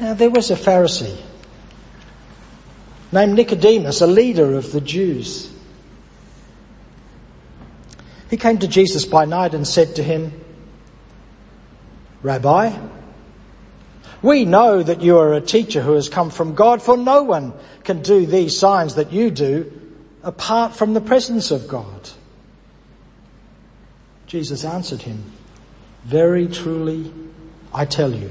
Now there was a Pharisee named Nicodemus, a leader of the Jews. He came to Jesus by night and said to him, Rabbi, we know that you are a teacher who has come from God, for no one can do these signs that you do apart from the presence of God. Jesus answered him, Very truly, I tell you,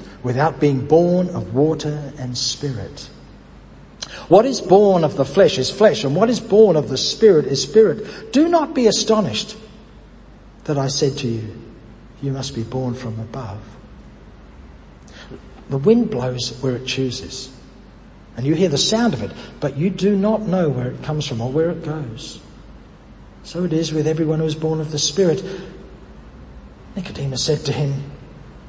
without being born of water and spirit. What is born of the flesh is flesh, and what is born of the spirit is spirit. Do not be astonished that I said to you, you must be born from above. The wind blows where it chooses, and you hear the sound of it, but you do not know where it comes from or where it goes. So it is with everyone who is born of the Spirit. Nicodemus said to him,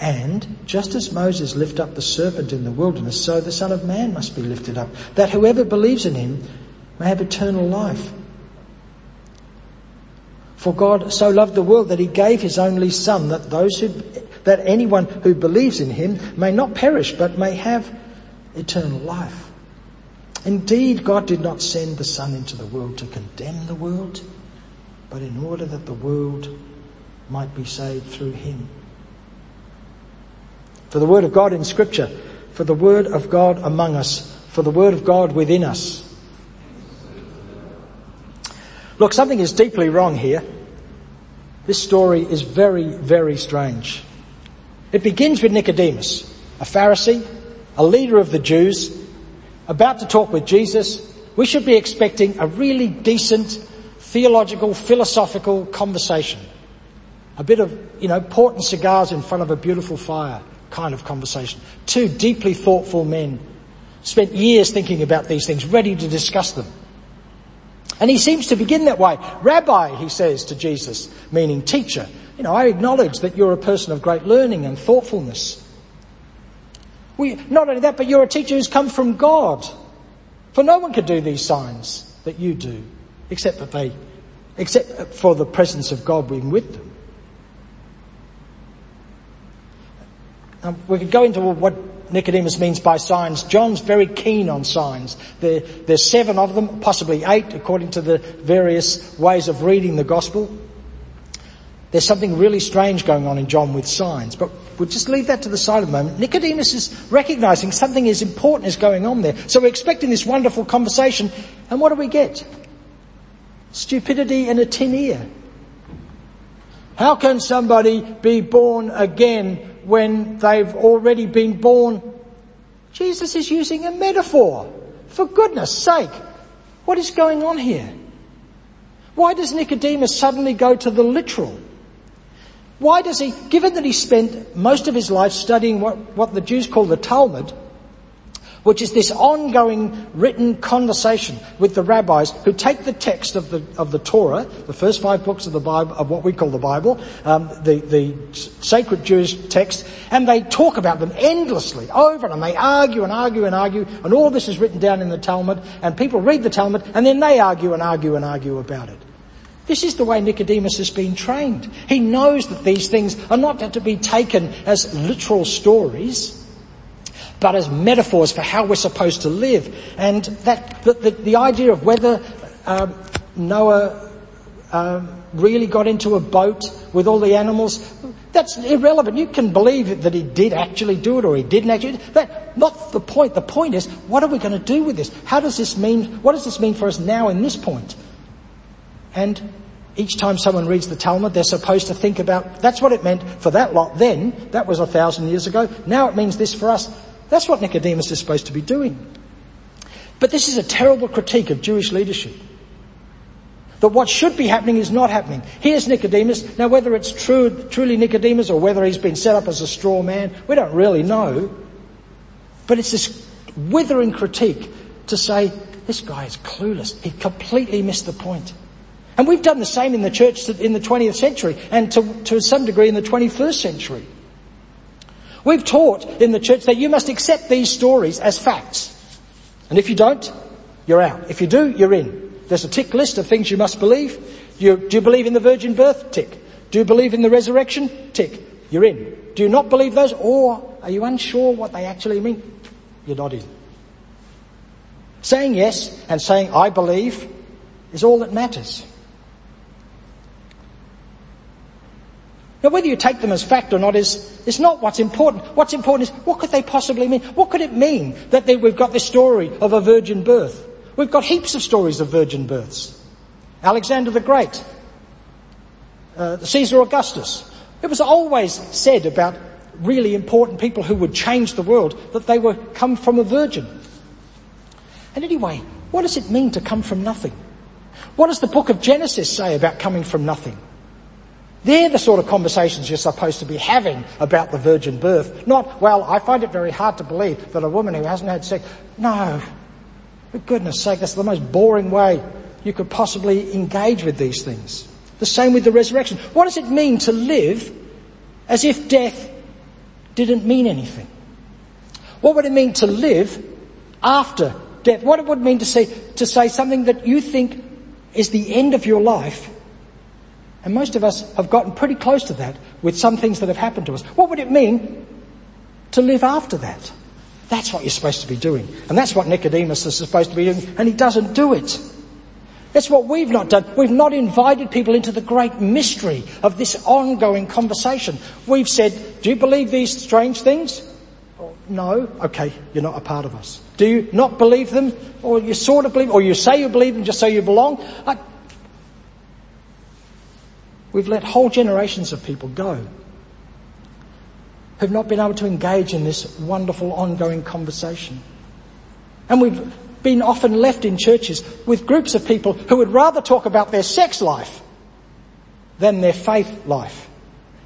And just as Moses lifted up the serpent in the wilderness, so the Son of Man must be lifted up, that whoever believes in him may have eternal life. For God so loved the world that he gave his only Son, that those who, that anyone who believes in him may not perish, but may have eternal life. Indeed, God did not send the Son into the world to condemn the world, but in order that the world might be saved through him. For the word of God in scripture, for the word of God among us, for the word of God within us. Look, something is deeply wrong here. This story is very, very strange. It begins with Nicodemus, a Pharisee, a leader of the Jews, about to talk with Jesus. We should be expecting a really decent theological, philosophical conversation. A bit of, you know, port and cigars in front of a beautiful fire kind of conversation. Two deeply thoughtful men spent years thinking about these things, ready to discuss them. And he seems to begin that way. Rabbi, he says to Jesus, meaning teacher, you know, I acknowledge that you're a person of great learning and thoughtfulness. We, not only that, but you're a teacher who's come from God. For no one could do these signs that you do, except that they, except for the presence of God being with them. Now, we could go into what Nicodemus means by signs. John's very keen on signs. There, there's seven of them, possibly eight, according to the various ways of reading the gospel. There's something really strange going on in John with signs, but we'll just leave that to the side of the moment. Nicodemus is recognizing something as important is going on there. So we're expecting this wonderful conversation, and what do we get? Stupidity and a tin ear. How can somebody be born again when they've already been born? Jesus is using a metaphor. For goodness sake, what is going on here? Why does Nicodemus suddenly go to the literal? Why does he, given that he spent most of his life studying what, what the Jews call the Talmud, which is this ongoing written conversation with the rabbis who take the text of the of the Torah, the first five books of the Bible, of what we call the Bible, um, the the sacred Jewish text, and they talk about them endlessly over and they argue and argue and argue, and all this is written down in the Talmud, and people read the Talmud and then they argue and argue and argue about it. This is the way Nicodemus has been trained. He knows that these things are not to be taken as literal stories, but as metaphors for how we're supposed to live. And that the, the, the idea of whether um, Noah um, really got into a boat with all the animals, That's irrelevant. You can believe that he did actually do it or he didn't actually. That not the point. The point is, what are we going to do with this? How does this mean? What does this mean for us now in this point? And each time someone reads the Talmud, they're supposed to think about that's what it meant for that lot then. That was a thousand years ago. Now it means this for us. That's what Nicodemus is supposed to be doing. But this is a terrible critique of Jewish leadership. That what should be happening is not happening. Here's Nicodemus. Now whether it's true, truly Nicodemus or whether he's been set up as a straw man, we don't really know. But it's this withering critique to say, this guy is clueless. He completely missed the point. And we've done the same in the church in the 20th century and to, to some degree in the 21st century. We've taught in the church that you must accept these stories as facts. And if you don't, you're out. If you do, you're in. There's a tick list of things you must believe. You, do you believe in the virgin birth? Tick. Do you believe in the resurrection? Tick. You're in. Do you not believe those? Or are you unsure what they actually mean? You're not in. Saying yes and saying I believe is all that matters. Now whether you take them as fact or not is, is not what's important. What's important is what could they possibly mean? What could it mean that they, we've got this story of a virgin birth? We've got heaps of stories of virgin births. Alexander the Great, uh, Caesar Augustus. It was always said about really important people who would change the world that they were come from a virgin. And anyway, what does it mean to come from nothing? What does the book of Genesis say about coming from nothing? They're the sort of conversations you're supposed to be having about the virgin birth. Not, well, I find it very hard to believe that a woman who hasn't had sex, no. For goodness sake, that's the most boring way you could possibly engage with these things. The same with the resurrection. What does it mean to live as if death didn't mean anything? What would it mean to live after death? What it would mean to say, to say something that you think is the end of your life and most of us have gotten pretty close to that with some things that have happened to us. What would it mean to live after that? That's what you're supposed to be doing. And that's what Nicodemus is supposed to be doing, and he doesn't do it. That's what we've not done. We've not invited people into the great mystery of this ongoing conversation. We've said, do you believe these strange things? Oh, no. Okay, you're not a part of us. Do you not believe them? Or you sort of believe, or you say you believe them just so you belong? Uh, We've let whole generations of people go who've not been able to engage in this wonderful ongoing conversation. And we've been often left in churches with groups of people who would rather talk about their sex life than their faith life,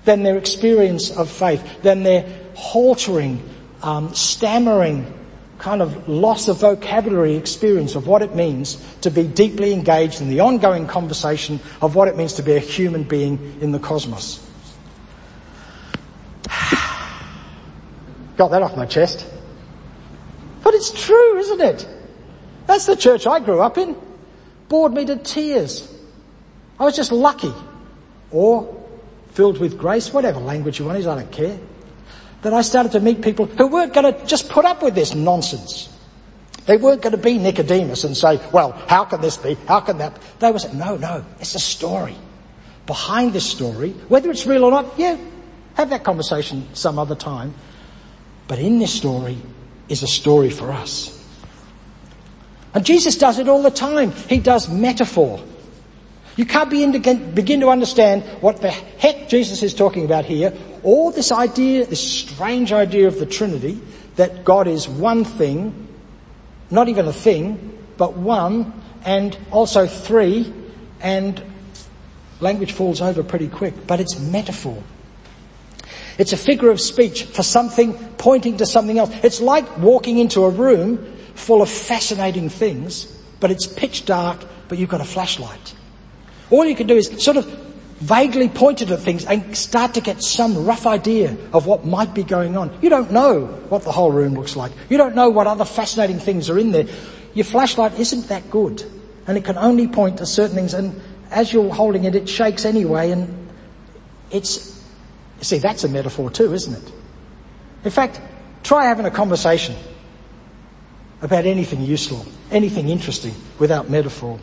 than their experience of faith, than their haltering, um, stammering kind of loss of vocabulary experience of what it means to be deeply engaged in the ongoing conversation of what it means to be a human being in the cosmos. Got that off my chest. But it's true, isn't it? That's the church I grew up in. Bored me to tears. I was just lucky. Or filled with grace, whatever language you want is, I don't care that I started to meet people who weren't going to just put up with this nonsense. They weren't going to be Nicodemus and say, well, how can this be? How can that? They were saying, no, no, it's a story. Behind this story, whether it's real or not, yeah, have that conversation some other time. But in this story is a story for us. And Jesus does it all the time. He does metaphor. You can't begin to understand what the heck Jesus is talking about here, or this idea, this strange idea of the Trinity, that God is one thing, not even a thing, but one, and also three, and language falls over pretty quick, but it's metaphor. It's a figure of speech for something pointing to something else. It's like walking into a room full of fascinating things, but it's pitch dark, but you've got a flashlight. All you can do is sort of vaguely pointed at things and start to get some rough idea of what might be going on. You don't know what the whole room looks like. You don't know what other fascinating things are in there. Your flashlight isn't that good and it can only point to certain things and as you're holding it, it shakes anyway and it's, see, that's a metaphor too, isn't it? In fact, try having a conversation about anything useful, anything interesting without metaphor.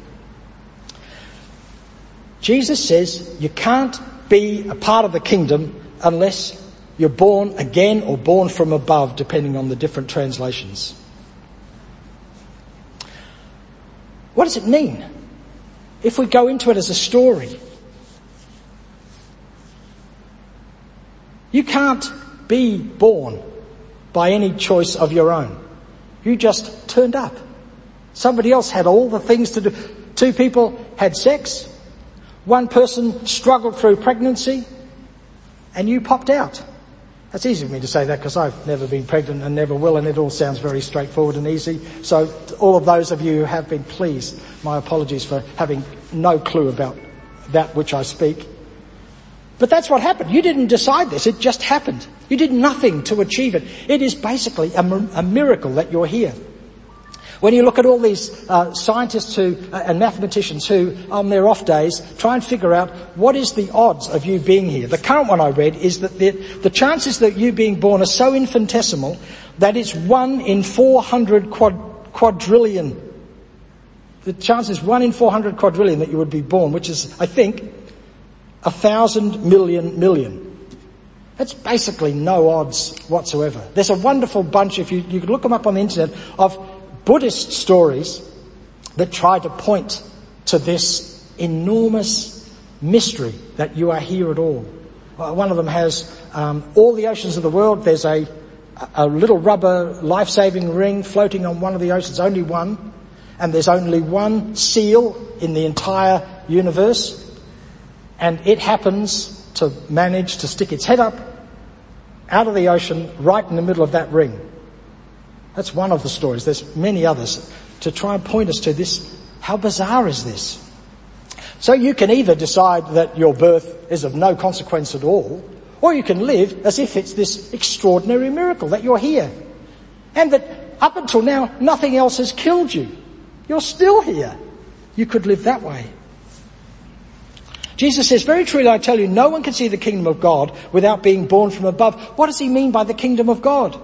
Jesus says you can't be a part of the kingdom unless you're born again or born from above, depending on the different translations. What does it mean? If we go into it as a story, you can't be born by any choice of your own. You just turned up. Somebody else had all the things to do. Two people had sex. One person struggled through pregnancy and you popped out. That's easy for me to say that because I've never been pregnant and never will and it all sounds very straightforward and easy. So all of those of you who have been, please, my apologies for having no clue about that which I speak. But that's what happened. You didn't decide this. It just happened. You did nothing to achieve it. It is basically a, a miracle that you're here. When you look at all these uh, scientists who uh, and mathematicians who, on their off days, try and figure out what is the odds of you being here. The current one I read is that the, the chances that you being born are so infinitesimal that it's one in 400 quad, quadrillion. The chance is one in 400 quadrillion that you would be born, which is, I think, a thousand million million. That's basically no odds whatsoever. There's a wonderful bunch, if you, you could look them up on the internet, of Buddhist stories that try to point to this enormous mystery that you are here at all. Uh, one of them has um, all the oceans of the world. There's a, a little rubber life-saving ring floating on one of the oceans, only one, and there's only one seal in the entire universe, and it happens to manage to stick its head up out of the ocean right in the middle of that ring. That's one of the stories. There's many others to try and point us to this. How bizarre is this? So you can either decide that your birth is of no consequence at all, or you can live as if it's this extraordinary miracle that you're here. And that up until now, nothing else has killed you. You're still here. You could live that way. Jesus says, very truly I tell you, no one can see the kingdom of God without being born from above. What does he mean by the kingdom of God?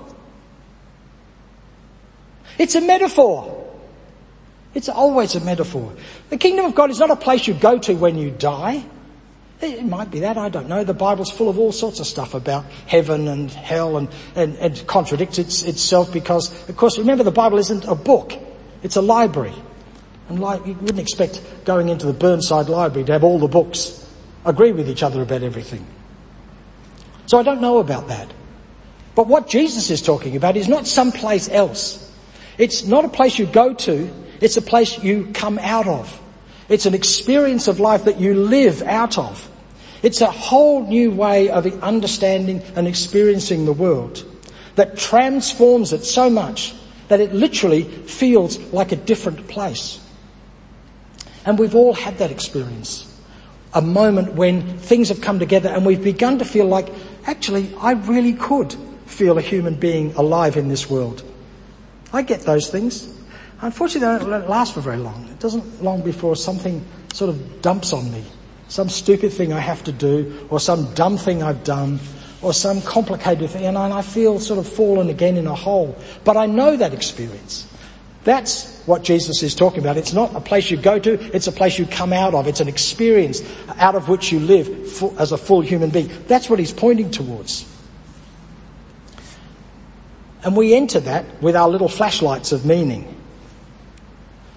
It's a metaphor. It's always a metaphor. The kingdom of God is not a place you go to when you die. It might be that, I don't know. The Bible's full of all sorts of stuff about heaven and hell and, and, and contradicts its, itself because, of course, remember the Bible isn't a book. It's a library. And like, you wouldn't expect going into the Burnside library to have all the books agree with each other about everything. So I don't know about that. But what Jesus is talking about is not someplace else. It's not a place you go to, it's a place you come out of. It's an experience of life that you live out of. It's a whole new way of understanding and experiencing the world that transforms it so much that it literally feels like a different place. And we've all had that experience. A moment when things have come together and we've begun to feel like, actually, I really could feel a human being alive in this world. I get those things. Unfortunately, they don't last for very long. It doesn't long before something sort of dumps on me. Some stupid thing I have to do, or some dumb thing I've done, or some complicated thing, and I feel sort of fallen again in a hole. But I know that experience. That's what Jesus is talking about. It's not a place you go to, it's a place you come out of. It's an experience out of which you live as a full human being. That's what he's pointing towards. And we enter that with our little flashlights of meaning.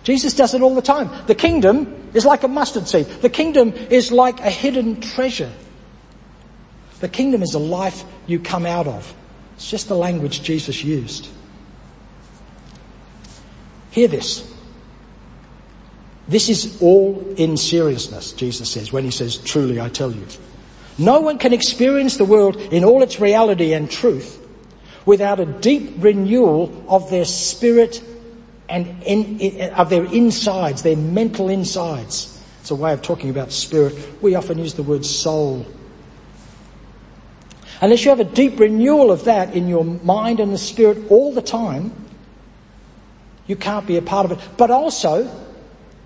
Jesus does it all the time. The kingdom is like a mustard seed. The kingdom is like a hidden treasure. The kingdom is a life you come out of. It's just the language Jesus used. Hear this. This is all in seriousness, Jesus says, when he says, truly I tell you. No one can experience the world in all its reality and truth without a deep renewal of their spirit and in, of their insides, their mental insides. It's a way of talking about spirit. We often use the word soul. Unless you have a deep renewal of that in your mind and the spirit all the time, you can't be a part of it. But also,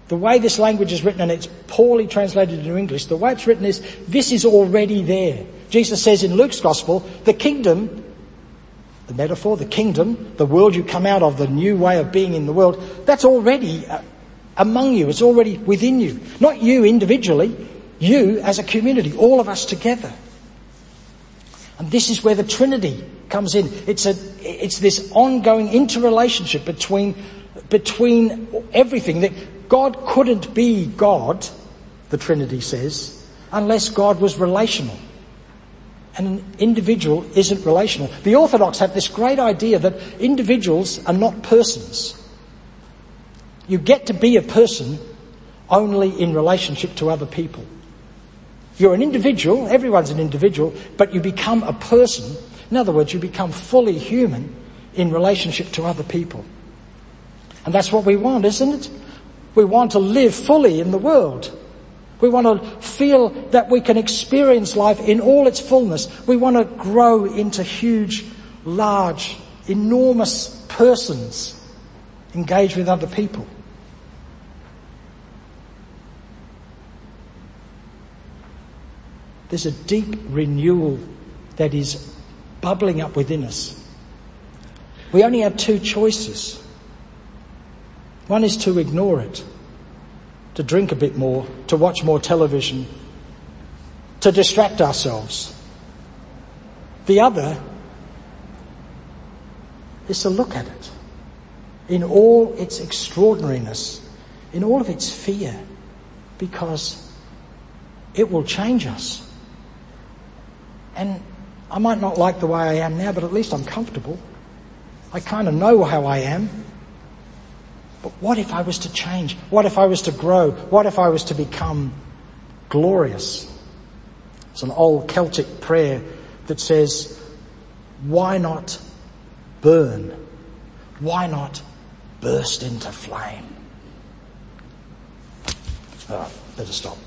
the way this language is written, and it's poorly translated into English, the way it's written is, this is already there. Jesus says in Luke's Gospel, the kingdom the metaphor, the kingdom, the world you come out of, the new way of being in the world, that's already uh, among you. It's already within you. Not you individually, you as a community, all of us together. And this is where the Trinity comes in. It's a, it's this ongoing interrelationship between, between everything that God couldn't be God, the Trinity says, unless God was relational. And an individual isn't relational. The Orthodox have this great idea that individuals are not persons. You get to be a person only in relationship to other people. You're an individual, everyone's an individual, but you become a person. In other words, you become fully human in relationship to other people. And that's what we want, isn't it? We want to live fully in the world. We want to feel that we can experience life in all its fullness. We want to grow into huge, large, enormous persons engaged with other people. There's a deep renewal that is bubbling up within us. We only have two choices. One is to ignore it to drink a bit more, to watch more television, to distract ourselves. The other is to look at it in all its extraordinariness, in all of its fear, because it will change us. And I might not like the way I am now, but at least I'm comfortable. I kind of know how I am. But what if I was to change? What if I was to grow? What if I was to become glorious? It's an old Celtic prayer that says, why not burn? Why not burst into flame? Oh, better stop.